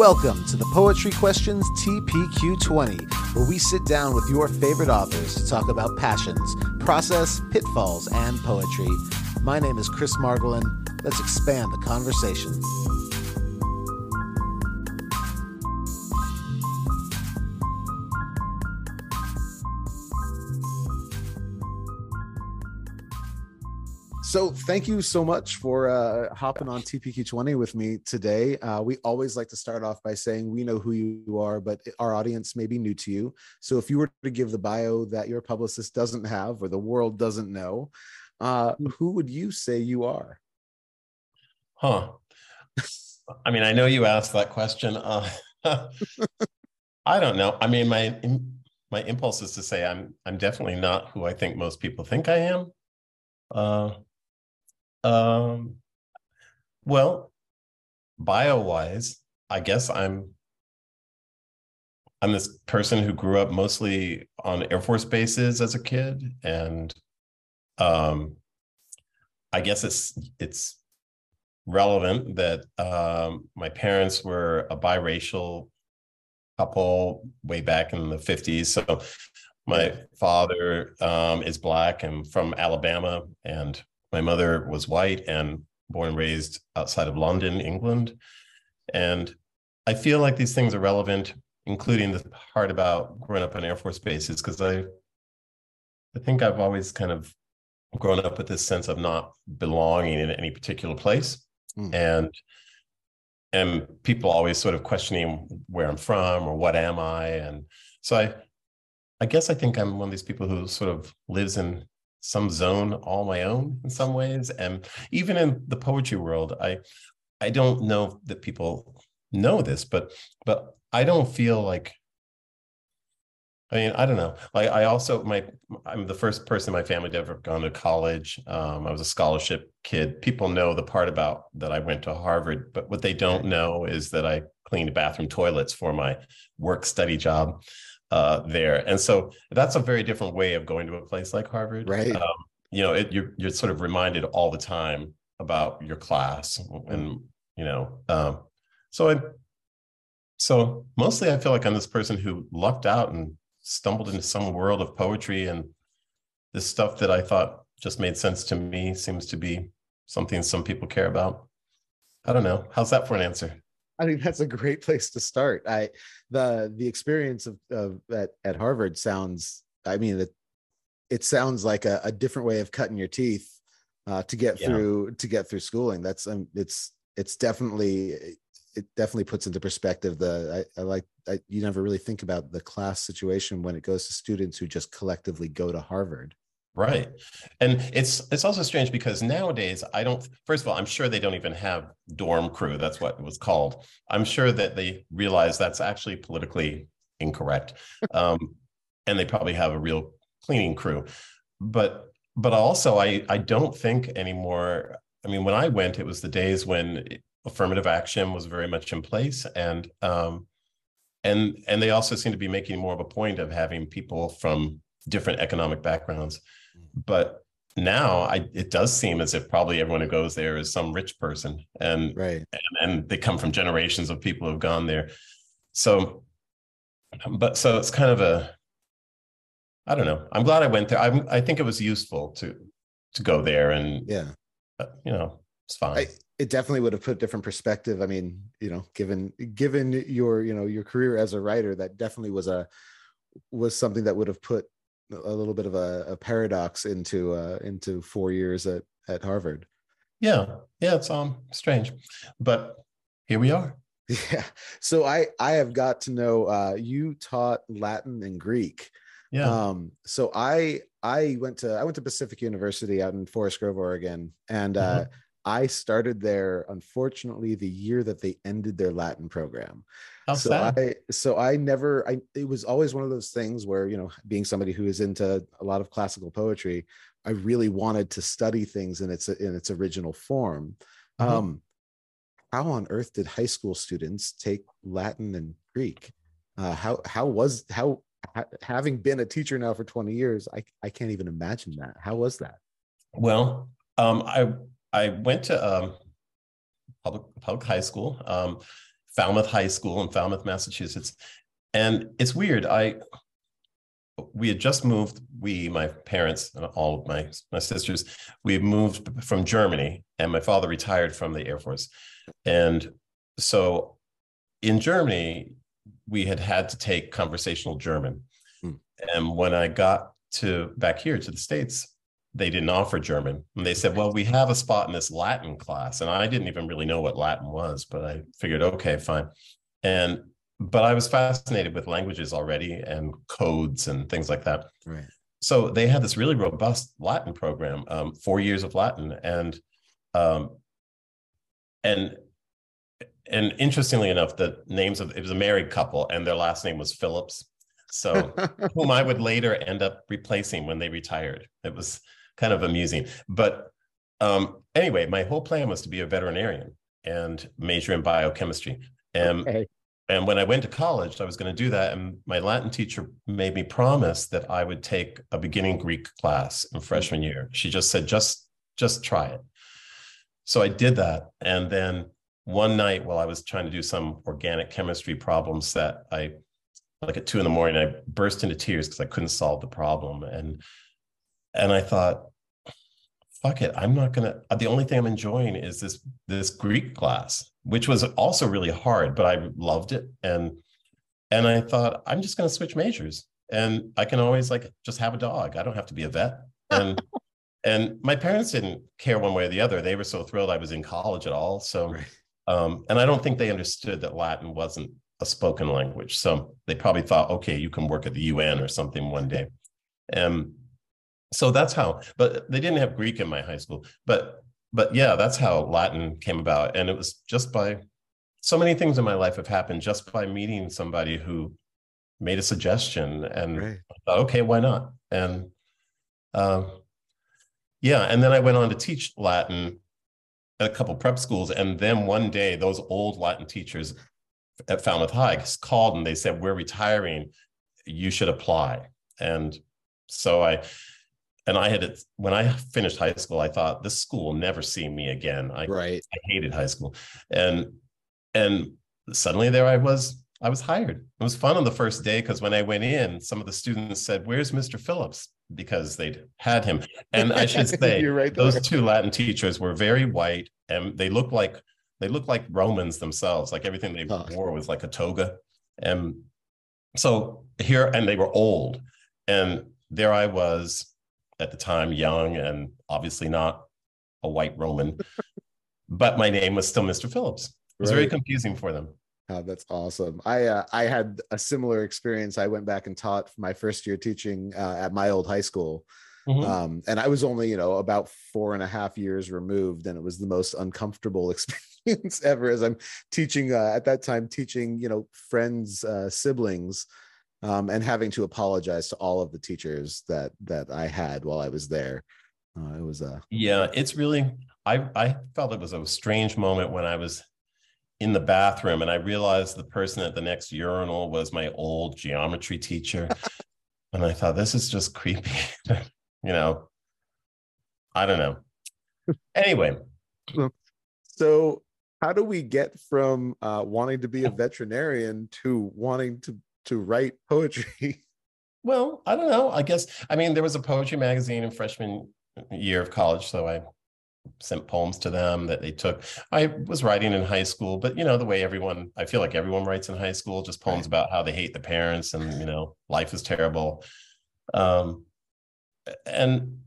Welcome to the Poetry Questions TPQ20, where we sit down with your favorite authors to talk about passions, process, pitfalls, and poetry. My name is Chris Margolin. Let's expand the conversation. So, thank you so much for uh, hopping on TPQ20 with me today. Uh, we always like to start off by saying we know who you are, but our audience may be new to you. So, if you were to give the bio that your publicist doesn't have or the world doesn't know, uh, who would you say you are? Huh. I mean, I know you asked that question. Uh, I don't know. I mean, my my impulse is to say I'm I'm definitely not who I think most people think I am. Uh, um, well, bio wise, I guess I'm I'm this person who grew up mostly on Air Force bases as a kid, and um, I guess it's it's relevant that um, my parents were a biracial couple way back in the 50s. So my father um, is black and from Alabama, and my mother was white and born and raised outside of London, England. And I feel like these things are relevant, including the part about growing up on Air Force bases, because I I think I've always kind of grown up with this sense of not belonging in any particular place. Mm. And and people always sort of questioning where I'm from or what am I. And so I I guess I think I'm one of these people who sort of lives in some zone all my own in some ways and even in the poetry world i i don't know that people know this but but i don't feel like I mean, I don't know. Like, I also my I'm the first person in my family to ever gone to college. Um, I was a scholarship kid. People know the part about that I went to Harvard, but what they don't know is that I cleaned bathroom toilets for my work study job uh, there. And so that's a very different way of going to a place like Harvard. Right. Um, you know, it, you're you're sort of reminded all the time about your class, and you know, um, so I, so mostly I feel like I'm this person who lucked out and stumbled into some world of poetry, and this stuff that I thought just made sense to me seems to be something some people care about. I don't know. How's that for an answer? I think that's a great place to start. I the the experience of, of at, at Harvard sounds. I mean, it it sounds like a, a different way of cutting your teeth uh, to get yeah. through to get through schooling. That's um, it's it's definitely it definitely puts into perspective the I, I like I, you never really think about the class situation when it goes to students who just collectively go to Harvard. Right. And it's it's also strange because nowadays I don't first of all, I'm sure they don't even have dorm crew. That's what it was called. I'm sure that they realize that's actually politically incorrect. Um, and they probably have a real cleaning crew. But but also I I don't think anymore. I mean, when I went, it was the days when affirmative action was very much in place and um and and they also seem to be making more of a point of having people from different economic backgrounds but now I, it does seem as if probably everyone who goes there is some rich person and right. and, and they come from generations of people who've gone there. So but so it's kind of a i don't know. I'm glad i went there. I i think it was useful to to go there and yeah. uh, you know it's fine. I, it definitely would have put different perspective. I mean you know given given your you know your career as a writer that definitely was a was something that would have put a little bit of a, a paradox into uh, into four years at at Harvard. Yeah, yeah, it's um strange, but here we are. Yeah. So I I have got to know uh, you taught Latin and Greek. Yeah. Um. So I I went to I went to Pacific University out in Forest Grove, Oregon, and uh, mm-hmm. I started there, unfortunately, the year that they ended their Latin program. How so sad. I so I never I it was always one of those things where, you know, being somebody who is into a lot of classical poetry, I really wanted to study things in its in its original form. Mm-hmm. Um how on earth did high school students take Latin and Greek? Uh, how how was how ha, having been a teacher now for 20 years, I I can't even imagine that. How was that? Well, um, I I went to um, public public high school. Um, Falmouth High School in Falmouth, Massachusetts. And it's weird. I we had just moved. We, my parents, and all of my my sisters, we moved from Germany, and my father retired from the Air Force, and so in Germany we had had to take conversational German, hmm. and when I got to back here to the states, they didn't offer German. And they said, well, we have a spot in this Latin class. And I didn't even really know what Latin was, but I figured, okay, fine. And, but I was fascinated with languages already and codes and things like that. Right. So they had this really robust Latin program, um, four years of Latin. And, um, and, and interestingly enough, the names of it was a married couple and their last name was Phillips. So whom I would later end up replacing when they retired. It was kind of amusing. But um, anyway, my whole plan was to be a veterinarian and major in biochemistry. And, okay. and when I went to college, I was going to do that. And my Latin teacher made me promise that I would take a beginning Greek class in freshman year. She just said, just, just try it. So I did that. And then one night while I was trying to do some organic chemistry problems that I like at two in the morning, I burst into tears because I couldn't solve the problem. And and I thought, fuck it, I'm not gonna. The only thing I'm enjoying is this this Greek class, which was also really hard, but I loved it. And and I thought I'm just gonna switch majors, and I can always like just have a dog. I don't have to be a vet. And and my parents didn't care one way or the other. They were so thrilled I was in college at all. So. Right. Um, and I don't think they understood that Latin wasn't a spoken language. So they probably thought, okay, you can work at the UN or something one day. Um, so that's how but they didn't have greek in my high school but but yeah that's how latin came about and it was just by so many things in my life have happened just by meeting somebody who made a suggestion and right. thought, okay why not and um, yeah and then i went on to teach latin at a couple prep schools and then one day those old latin teachers at falmouth high called and they said we're retiring you should apply and so i and I had it when I finished high school. I thought this school will never see me again. I, right. I hated high school, and and suddenly there I was. I was hired. It was fun on the first day because when I went in, some of the students said, "Where's Mr. Phillips?" because they'd had him. And I should say, right those two Latin teachers were very white, and they looked like they looked like Romans themselves. Like everything they huh. wore was like a toga, and so here, and they were old, and there I was at the time, young and obviously not a white Roman. but my name was still Mr. Phillips. It was right. very confusing for them. Oh, that's awesome. I uh, I had a similar experience. I went back and taught my first year teaching uh, at my old high school. Mm-hmm. Um, and I was only, you know, about four and a half years removed, and it was the most uncomfortable experience ever. As I'm teaching uh, at that time, teaching, you know, friends, uh, siblings, um, and having to apologize to all of the teachers that that I had while I was there. Uh, it was a yeah. It's really I I felt it was a strange moment when I was in the bathroom and I realized the person at the next urinal was my old geometry teacher, and I thought this is just creepy. you know, I don't know. Anyway, so how do we get from uh, wanting to be a veterinarian to wanting to to write poetry? Well, I don't know. I guess I mean there was a poetry magazine in freshman year of college, so I sent poems to them that they took. I was writing in high school, but you know the way everyone I feel like everyone writes in high school, just poems about how they hate the parents and you know life is terrible. Um, and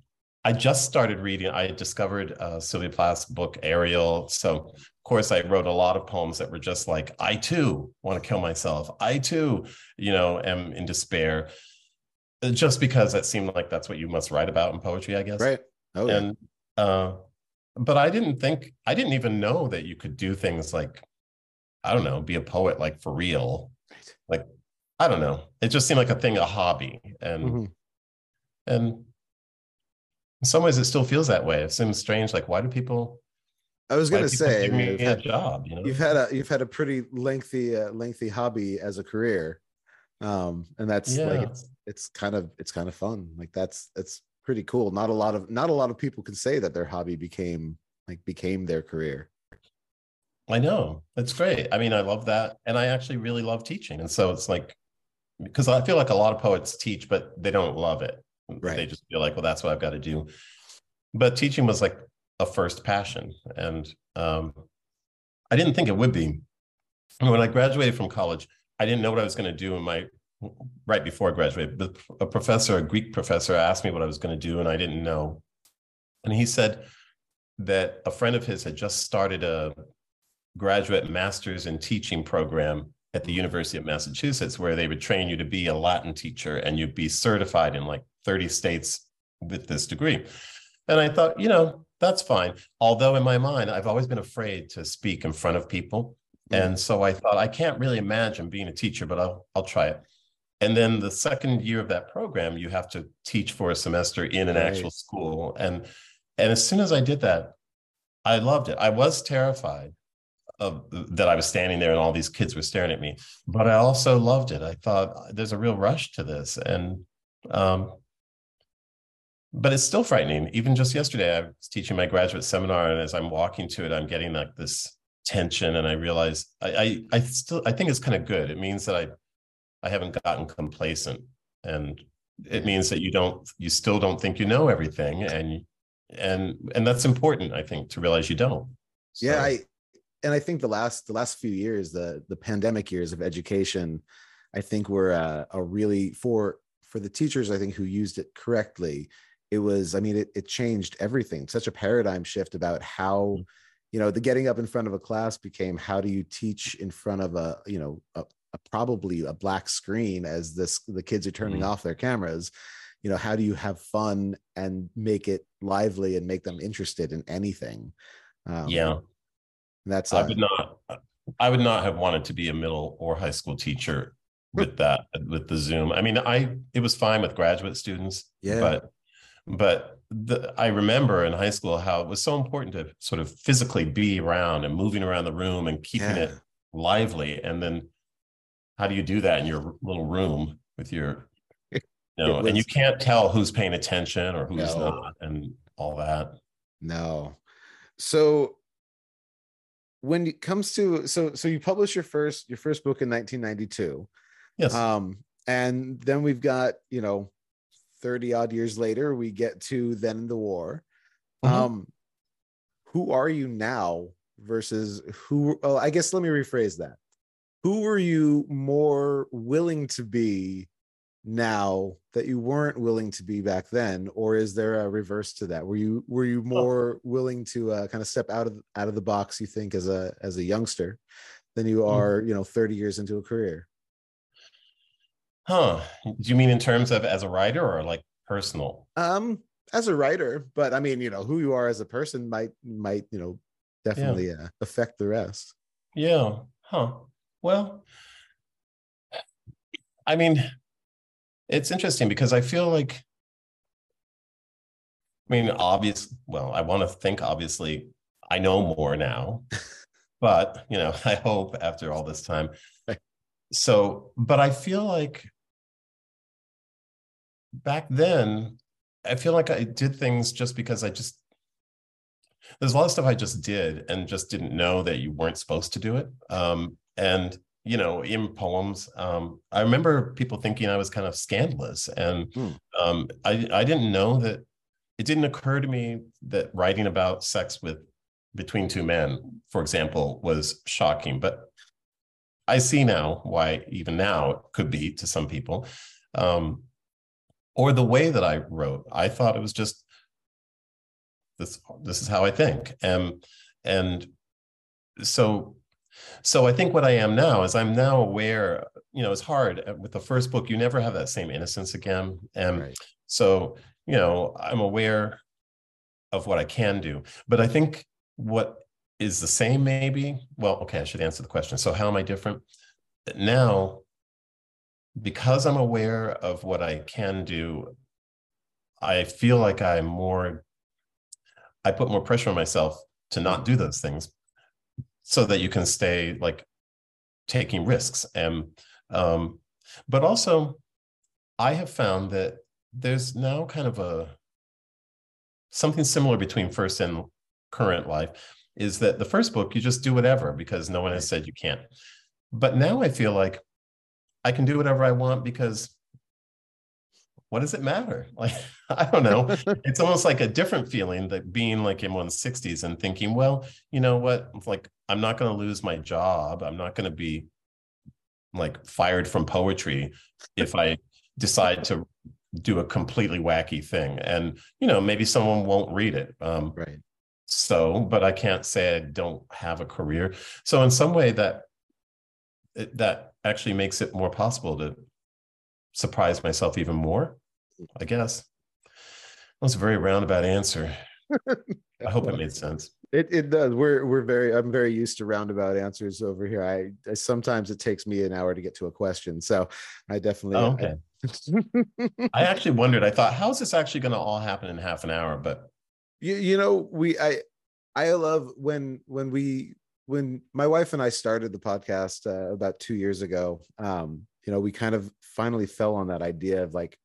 I just started reading. I discovered uh, Sylvia Plath's book Ariel. So, course, I wrote a lot of poems that were just like, I too want to kill myself. I too, you know, am in despair. Uh, just because it seemed like that's what you must write about in poetry, I guess. Right. Oh, yeah. And, uh, but I didn't think, I didn't even know that you could do things like, I don't know, be a poet like for real. Right. Like, I don't know. It just seemed like a thing, a hobby. And, mm-hmm. and, in some ways it still feels that way. It seems strange. Like, why do people? I was going to say, I you've had, a job. You know? You've had a you've had a pretty lengthy uh, lengthy hobby as a career, um, and that's yeah. like it's, it's kind of it's kind of fun. Like that's it's pretty cool. Not a lot of not a lot of people can say that their hobby became like became their career. I know. It's great. I mean, I love that. And I actually really love teaching. And so it's like, because I feel like a lot of poets teach, but they don't love it. Right. They just feel like, well, that's what I've got to do. But teaching was like a first passion. And um, I didn't think it would be. When I graduated from college, I didn't know what I was going to do in my right before I graduated. But a professor, a Greek professor, asked me what I was going to do, and I didn't know. And he said that a friend of his had just started a graduate master's in teaching program at the University of Massachusetts, where they would train you to be a Latin teacher and you'd be certified in like 30 states with this degree. And I thought, you know, that's fine. Although in my mind, I've always been afraid to speak in front of people. Mm. And so I thought I can't really imagine being a teacher, but I'll I'll try it. And then the second year of that program, you have to teach for a semester in an right. actual school. And and as soon as I did that, I loved it. I was terrified of that I was standing there and all these kids were staring at me, but I also loved it. I thought there's a real rush to this, and um, but it's still frightening. Even just yesterday, I was teaching my graduate seminar, and as I'm walking to it, I'm getting like this tension, and I realize I I, I still I think it's kind of good. It means that I I haven't gotten complacent, and it means that you don't you still don't think you know everything, and and and that's important. I think to realize you don't. So. Yeah, I and I think the last the last few years, the the pandemic years of education, I think were uh, a really for for the teachers, I think who used it correctly. It was, I mean, it, it changed everything. Such a paradigm shift about how, mm. you know, the getting up in front of a class became how do you teach in front of a, you know, a, a probably a black screen as this the kids are turning mm-hmm. off their cameras you know how do you have fun and make it lively and make them interested in anything um, yeah that's uh, I would not I would not have wanted to be a middle or high school teacher with that with the Zoom. I mean, I it was fine with graduate students, yeah. but but the, I remember in high school how it was so important to sort of physically be around and moving around the room and keeping yeah. it lively. And then how do you do that in your little room with your you know, was, and you can't tell who's paying attention or who's no. not and all that. No. So when it comes to so so you publish your first your first book in 1992 yes um and then we've got you know 30 odd years later we get to then the war mm-hmm. um who are you now versus who oh i guess let me rephrase that who were you more willing to be now that you weren't willing to be back then or is there a reverse to that were you were you more oh. willing to uh, kind of step out of out of the box you think as a as a youngster than you mm-hmm. are you know 30 years into a career huh do you mean in terms of as a writer or like personal um as a writer but i mean you know who you are as a person might might you know definitely yeah. uh, affect the rest yeah huh well i mean it's interesting because I feel like, I mean, obvious. Well, I want to think obviously I know more now, but you know, I hope after all this time. So, but I feel like back then, I feel like I did things just because I just there's a lot of stuff I just did and just didn't know that you weren't supposed to do it. Um, and you know, in poems. Um, I remember people thinking I was kind of scandalous, and hmm. um, I I didn't know that. It didn't occur to me that writing about sex with between two men, for example, was shocking. But I see now why even now it could be to some people. Um, or the way that I wrote, I thought it was just this. This is how I think, and and so so I think what I am now is I'm now aware, you know, it's hard uh, with the first book, you never have that same innocence again. And right. so, you know, I'm aware of what I can do. But I think what is the same, maybe, well, okay, I should answer the question. So, how am I different? Now, because I'm aware of what I can do, I feel like I'm more, I put more pressure on myself to not do those things so that you can stay like taking risks and um, but also i have found that there's now kind of a something similar between first and current life is that the first book you just do whatever because no one has said you can't. But now I feel like I can do whatever I want because what does it matter? Like, I don't know. it's almost like a different feeling that being like in one's 60s and thinking, well, you know what? Like, I'm not going to lose my job. I'm not going to be like fired from poetry if I decide to do a completely wacky thing. And, you know, maybe someone won't read it. Um, right. So, but I can't say I don't have a career. So, in some way, that that actually makes it more possible to surprise myself even more I guess. That was a very roundabout answer. I hope it made sense. It it does. We're we're very I'm very used to roundabout answers over here. I, I sometimes it takes me an hour to get to a question. So I definitely oh, okay. I, I actually wondered, I thought, how's this actually going to all happen in half an hour? But you, you know, we I I love when when we when my wife and I started the podcast uh, about two years ago, um, you know, we kind of finally fell on that idea of like,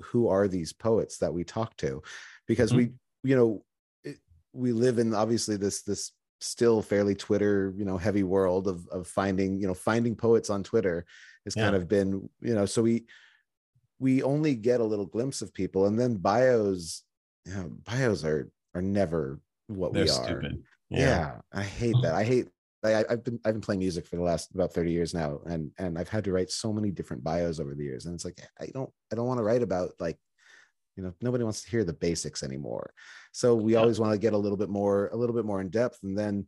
who are these poets that we talk to? Because mm-hmm. we, you know, it, we live in obviously this this still fairly Twitter, you know, heavy world of of finding, you know, finding poets on Twitter has yeah. kind of been, you know, so we we only get a little glimpse of people, and then bios, you know, bios are are never what They're we are. Stupid. Yeah. yeah. I hate that. I hate I, have been I've been playing music for the last about 30 years now, and and I've had to write so many different bios over the years, and it's like I don't I don't want to write about like you know nobody wants to hear the basics anymore so we yeah. always want to get a little bit more a little bit more in depth and then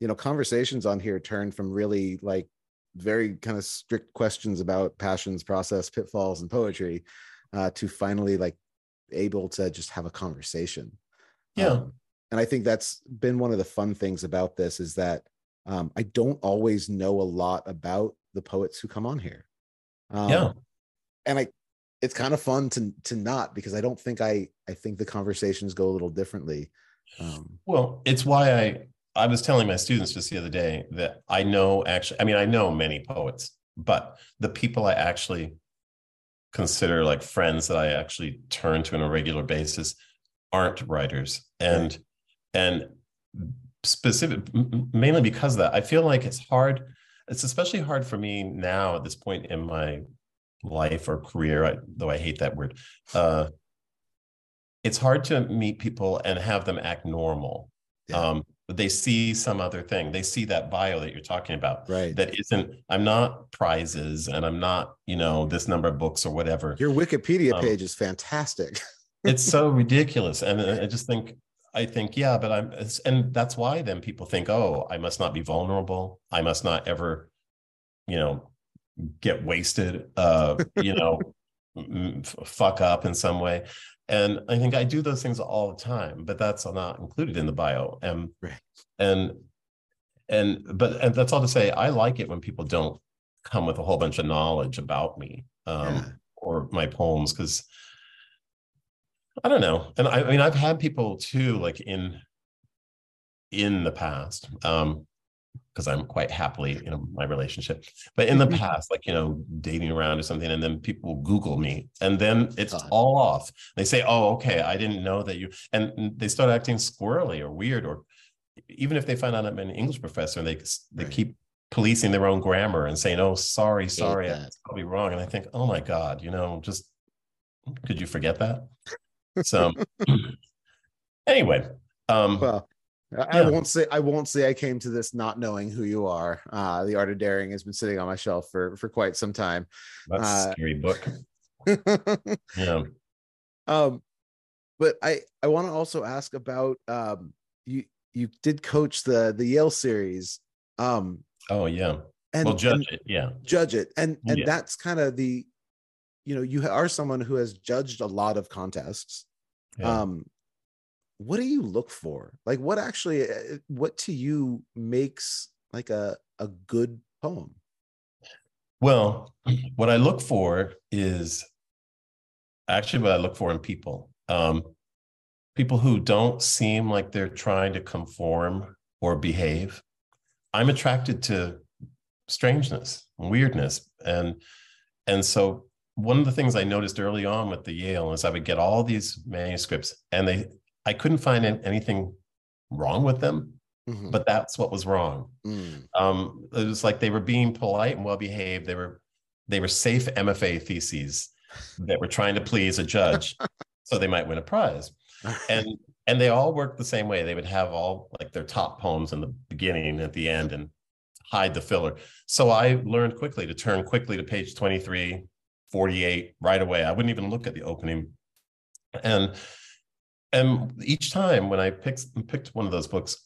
you know conversations on here turn from really like very kind of strict questions about passions process pitfalls and poetry uh, to finally like able to just have a conversation yeah um, and i think that's been one of the fun things about this is that um, I don't always know a lot about the poets who come on here. Um, yeah, and I, it's kind of fun to to not because I don't think I I think the conversations go a little differently. Um, well, it's why I I was telling my students just the other day that I know actually I mean I know many poets, but the people I actually consider like friends that I actually turn to on a regular basis aren't writers and. And specific mainly because of that i feel like it's hard it's especially hard for me now at this point in my life or career I, though i hate that word uh, it's hard to meet people and have them act normal. Yeah. um, they see some other thing. They see that bio that you're talking about right. that isn't i'm not prizes and i'm not you know this number of books or whatever. Your wikipedia um, page is fantastic. it's so ridiculous. And i just think I think, yeah, but I'm, and that's why then people think, oh, I must not be vulnerable. I must not ever, you know, get wasted, uh, you know, fuck up in some way. And I think I do those things all the time, but that's not included in the bio. And, right. and, and, but and that's all to say, I like it when people don't come with a whole bunch of knowledge about me um, yeah. or my poems, because I don't know. And I, I, mean, I've had people too, like in in the past, um, because I'm quite happily in my relationship. But in the mm-hmm. past, like you know, dating around or something, and then people Google me, and then it's God. all off. They say, "Oh, okay, I didn't know that you," and they start acting squirrely or weird, or even if they find out I'm an English professor, and they they right. keep policing their own grammar and saying, "Oh, sorry, sorry, that's probably wrong," and I think, "Oh my God, you know, just could you forget that?" So anyway, um, well, I yeah. won't say I won't say I came to this not knowing who you are. Uh, the Art of Daring has been sitting on my shelf for for quite some time. That's uh, a scary book. yeah. Um, but I I want to also ask about um you you did coach the the Yale series. Um. Oh yeah. And well, judge and, it. Yeah. Judge it, and and yeah. that's kind of the you know you are someone who has judged a lot of contests. Yeah. um what do you look for? Like what actually uh, what to you makes like a a good poem? Well what i look for is actually what i look for in people. Um people who don't seem like they're trying to conform or behave. I'm attracted to strangeness weirdness and and so one of the things I noticed early on with the Yale is I would get all these manuscripts and they I couldn't find anything wrong with them. Mhm. but that's what was wrong. Mm. Um, it was like they were being polite and well behaved. They were they were safe MFA theses that were trying to please a judge, so they might win a prize. And and they all worked the same way. They would have all like their top poems in the beginning and at the end and hide the filler. So I learned quickly to turn quickly to page 23, 48 right away. I wouldn't even look at the opening. And and each time when I picked picked one of those books,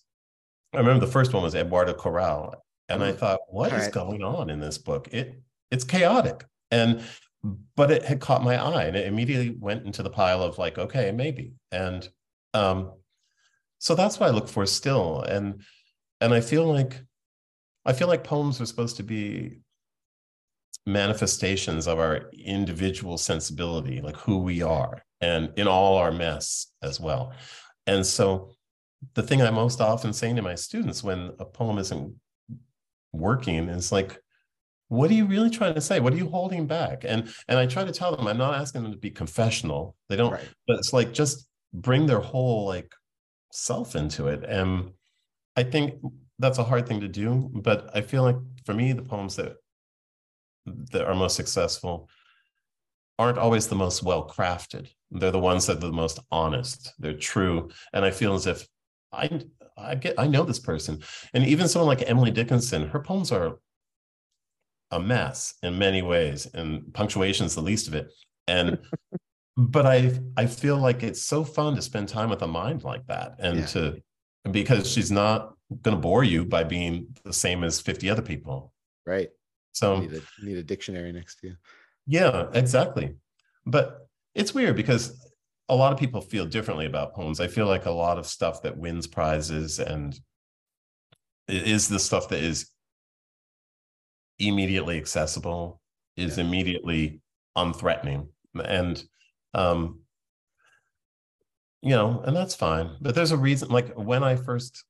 I remember the first one was Eduardo Corral, and I Mhm. thought, what is Alright. going on in this book? It it's chaotic, and but it had caught my eye, and it immediately went into the pile of like, okay, maybe, and um, so that's what I look for still, and and I feel like I feel like poems are supposed to be manifestations of our individual sensibility, like who we are, and in all our mess as well. And so, the thing I most often say to my students when a poem isn't working is like, what are you really trying to say? What are you holding back? And and I try to tell them, I'm not asking them to be confessional. They don't, Right. but it's like just bring their whole like self into it. And I think that's a hard thing to do. But I feel like for me, the poems that that are most successful aren't always the most well crafted. They're the ones that are the most honest. They're true. And I feel as if I I get I know this person. And even someone like Emily Dickinson, her poems are a mess in many ways, and punctuation is the least of it. And but I I feel like it's so fun to spend time with a mind like that and Yeah. to because she's not going to bore you by being the same as 50 other people. Right. So need, a, need a dictionary next to you. yeah, exactly. But it's weird because a lot of people feel differently about poems. I feel like a lot of stuff that wins prizes and is the stuff that is immediately accessible, is Yeah. immediately unthreatening. And um you know, and that's fine. But there's a reason like when I first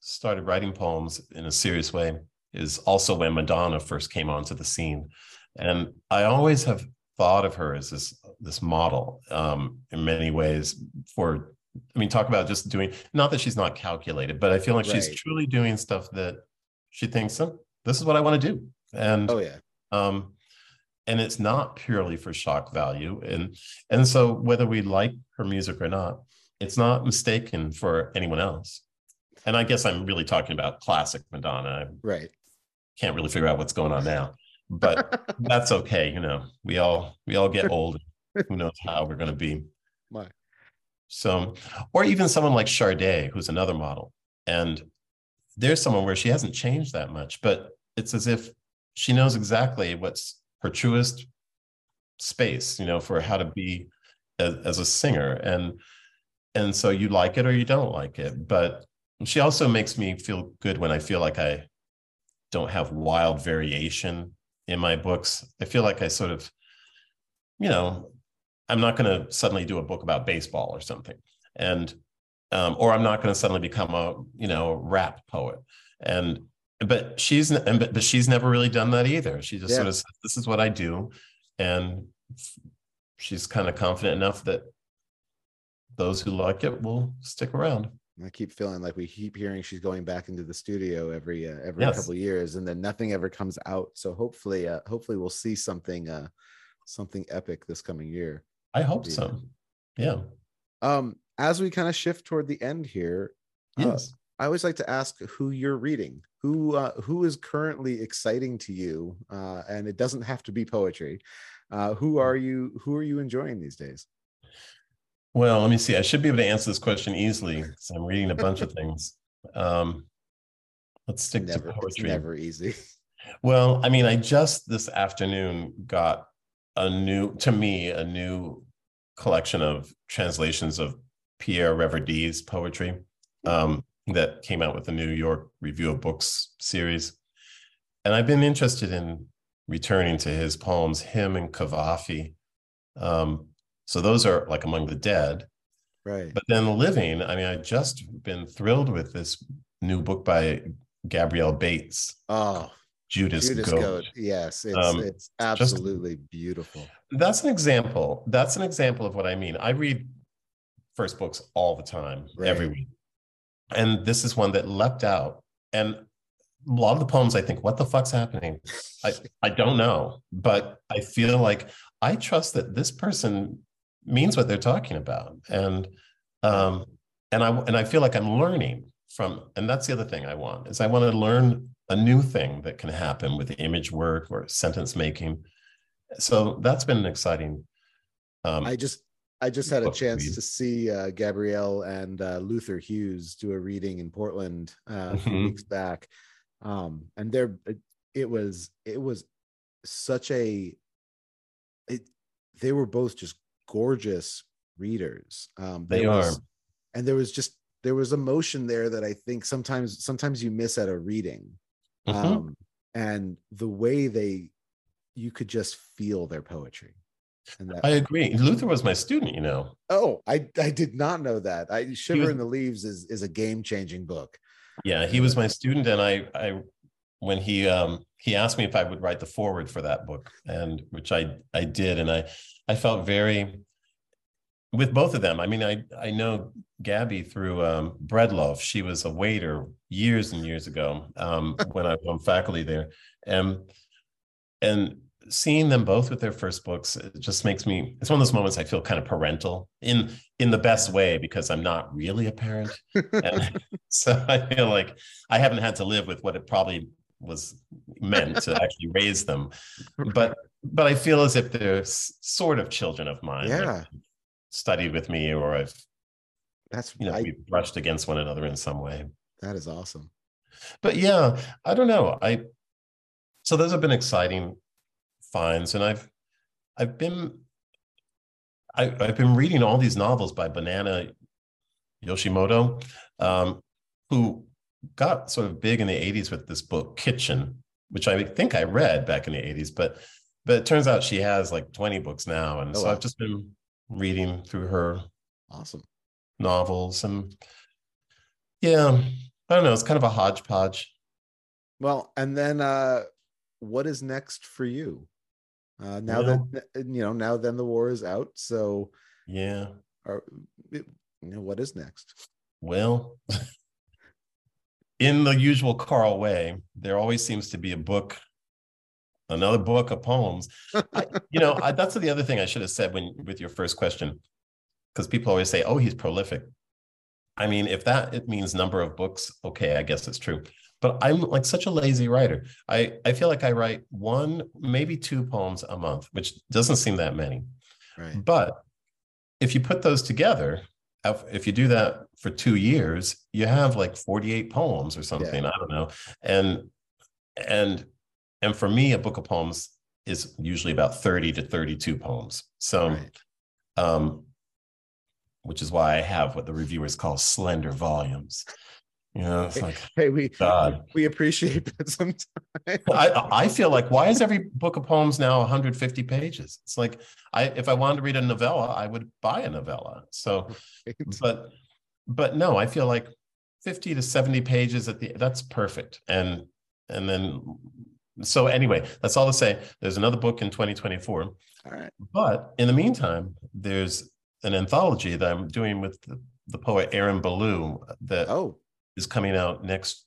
started writing poems in a serious way is also when Madonna first came onto the scene. And I always have thought of her as this this model um, in many ways for I mean talk about just doing not that she's not calculated, but I feel like she's truly doing stuff that she thinks "Oh, this is what I want to do. And Oh yeah. um and it's not purely for shock value and and so whether we like her music or not it's not mistaken for anyone else and i guess i'm really talking about classic madonna Right. Can't really figure out what's going on now but that's okay you know we all we all get old. Who knows how we're going to be. My. so or even someone like Sade, who's another model and there's someone where she hasn't changed that much but it's as if she knows exactly what's her truest space you know for how to be as, as a singer and and so you like it or you don't like it but she also makes me feel good when i feel like i don't have wild variation in my books. I feel like i sort of you know i'm not going to suddenly do a book about baseball or something. And um, or i'm not going to suddenly become a you know rap poet. And but she's and but, but she's never really done that either. She just Yeah. sort of says this is what i do. And she's kind of confident enough that those who like it will stick around I keep feeling like we keep hearing she's going back into the studio every uh, every Yes. couple years, and then nothing ever comes out. So hopefully, uh, hopefully we'll see something uh, something epic this coming year. i hope so yeah Um, as we kind of shift toward the end here, uh, yes I always like to ask who you're reading, who uh, who is currently exciting to you, uh, and it doesn't have to be poetry. Uh, who are you? Who are you enjoying these days? Well, let me see. I should be able to answer this question easily because I'm reading a bunch of things. Um, let's stick Never, to poetry. never easy. Well, I mean, I just this afternoon got a new, to me, a new collection of translations of Pierre Reverdy's poetry um, that came out with the New York Review of Books series. And I've been interested in returning to his poems, him and Cavafy. Um, so those are like among the dead. Right. But then living, I mean, I just been thrilled with this new book by Gabrielle Bates, oh, Judas, Judas Goat. Goat. Yes, it's Um, it's absolutely beautiful. That's an example. That's an example of what I mean. I read first books all the time, Right. every week. and this is one that leapt out. And a lot of the poems, I think, what the fuck's happening? I, I don't know, but I feel like I trust that this person means what they're talking about. And um, and I and I feel like I'm learning from, and that's the other thing I want is I want to learn a new thing that can happen with image work or sentence making. So that's been an exciting. Um, I just I just had a chance to see uh, Gabrielle and uh, Luther Hughes do a reading in Portland uh, a few mm-hmm. weeks back, um, and there it was it was such a it they were both just gorgeous readers. Um, they was, are, and there was just there was emotion there that I think sometimes sometimes you miss at a reading, mm-hmm. um, and the way they you could just feel their poetry. That, I agree. Luther was my student, you know. Oh, I I did not know that. I Shiver was, in the Leaves is is a game changing book. Yeah, he was my student, and I I when he um he asked me if I would write the foreword for that book, and which I I did, and I I felt very with both of them. I mean, I I know Gabby through um, Breadloaf. She was a waiter years and years ago um, when I was on faculty there, and and seeing them both with their first books it just makes me it's one of those moments i feel kind of parental in in the best way because i'm not really a parent and so i feel like i haven't had to live with what it probably was meant to actually raise them. But but i feel as if they're sort of children of mine yeah. studied with me or i've that's you know I, we brushed against one another in some way. That is awesome. But yeah i don't know. I so those have been exciting finds, and I've I've been I, have been reading all these novels by Banana Yoshimoto, um, who got sort of big in the 80s with this book Kitchen, which I think I read back in the 80s, but but it turns out she has like 20 books now. And oh, so wow. I've just been reading through her awesome novels and yeah, I don't know, it's kind of a hodgepodge. Well, and then uh what is next for you? Uh, now well, that you know, now then the war is out. So yeah, are, you know what is next? Well, in the usual Carl way, there always seems to be a book, another book of poems. I, you know, I, that's the other thing I should have said when with your first question, because people always say, "Oh, he's prolific." I mean, if that it means number of books, okay, I guess it's true but I'm like such a lazy writer. I, I feel like I write one, maybe two poems a month, which doesn't seem that many. Right. But if you put those together, if you do that for two years, you have like 48 poems or something. Yeah. I don't know. And and and for me, a book of poems is usually about 30 to 32 poems. So right. um, which is why I have what the reviewers call slender volumes. You know, it's like, hey, we God. we appreciate that sometimes. I I feel like why is every book of poems now 150 pages? It's like I if I wanted to read a novella, I would buy a novella. So, right. but but no, I feel like 50 to 70 pages at the that's perfect. And and then so anyway, that's all to say. There's another book in 2024. All right. But in the meantime, there's an anthology that I'm doing with the, the poet Aaron Ballou that oh is coming out next.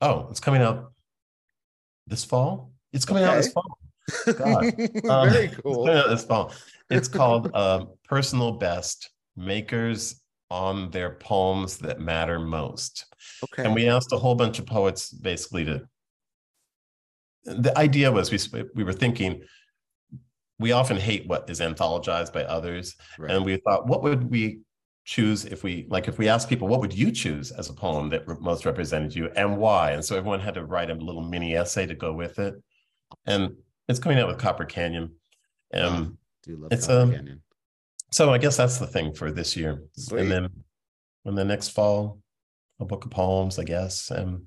Oh, it's coming out this fall. It's coming okay. out this fall. God. Very um, cool. It's this fall. It's called uh, "Personal Best: Makers on Their Poems That Matter Most." Okay. And we asked a whole bunch of poets basically to. The idea was we we were thinking we often hate what is anthologized by others, right. and we thought, what would we choose if we like if we ask people what would you choose as a poem that most represented you and why? And so everyone had to write a little mini essay to go with it. And it's coming out with copper canyon. Um do love it's a um, canyon. so i guess that's the thing for this year. Sweet. and then when the next fall a book of poems i guess. And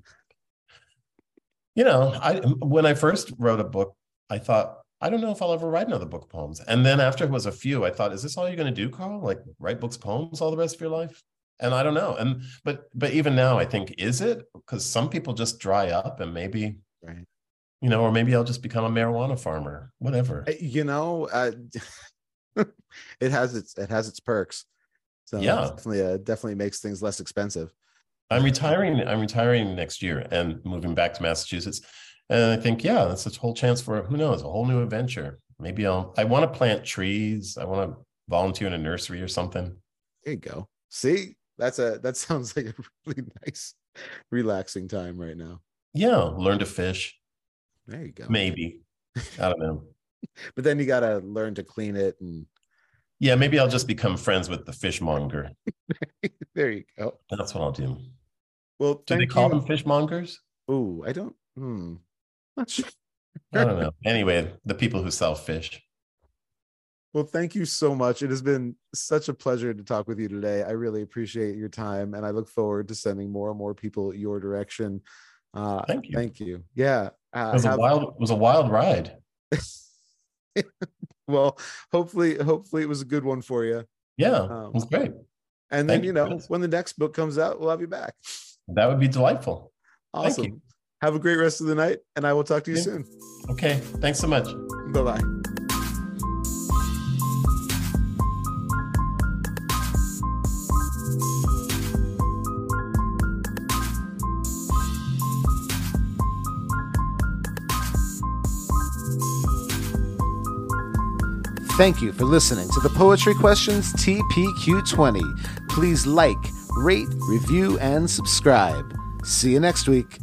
you know i when i first wrote a book i thought I don't know if I'll ever write another book of poems. And then after it was a few, I thought, is this all you're going to do, Carl? Like write books, poems all the rest of your life? And I don't know. And but but even now, I think is it because some people just dry up, and maybe right. you know, or maybe I'll just become a marijuana farmer, whatever. You know, uh, it has its it has its perks. So Yeah. definitely uh, definitely makes things less expensive. I'm retiring. I'm retiring next year and moving back to Massachusetts. And I think, yeah, that's a whole chance for who knows, a whole new adventure. Maybe I'll. I want to plant trees. I want to volunteer in a nursery or something. There you go. See, that's a that sounds like a really nice, relaxing time right now. Yeah, learn to fish. There you go. Maybe. I don't know. But then you gotta learn to clean it, and Yeah, maybe I'll just become friends with the fishmonger. there you go. That's what I'll do. Well, Do they call you. them fishmongers? Oh, I don't. Hmm. Not sure. I don't know. Anyway, the people who sell fish. Well, thank you so much. It has been such a pleasure to talk with you today. I really appreciate your time, and I look forward to sending more and more people your direction. Uh, Thank you. Thank you. Yeah. Uh, It was a wild. It was a wild ride. well, hopefully, hopefully it was a good one for you. Yeah, Um, it was great. And then Thank you you, know, Chris. when the next book comes out, we'll have you back. That would be delightful. Thank Awesome. You. Have a great rest of the night, and I will talk to you Yeah. soon. Okay, thanks so much. Bye bye. Thank you for listening to the Poetry Questions TPQ20. Please like, rate, review, and subscribe. See you next week.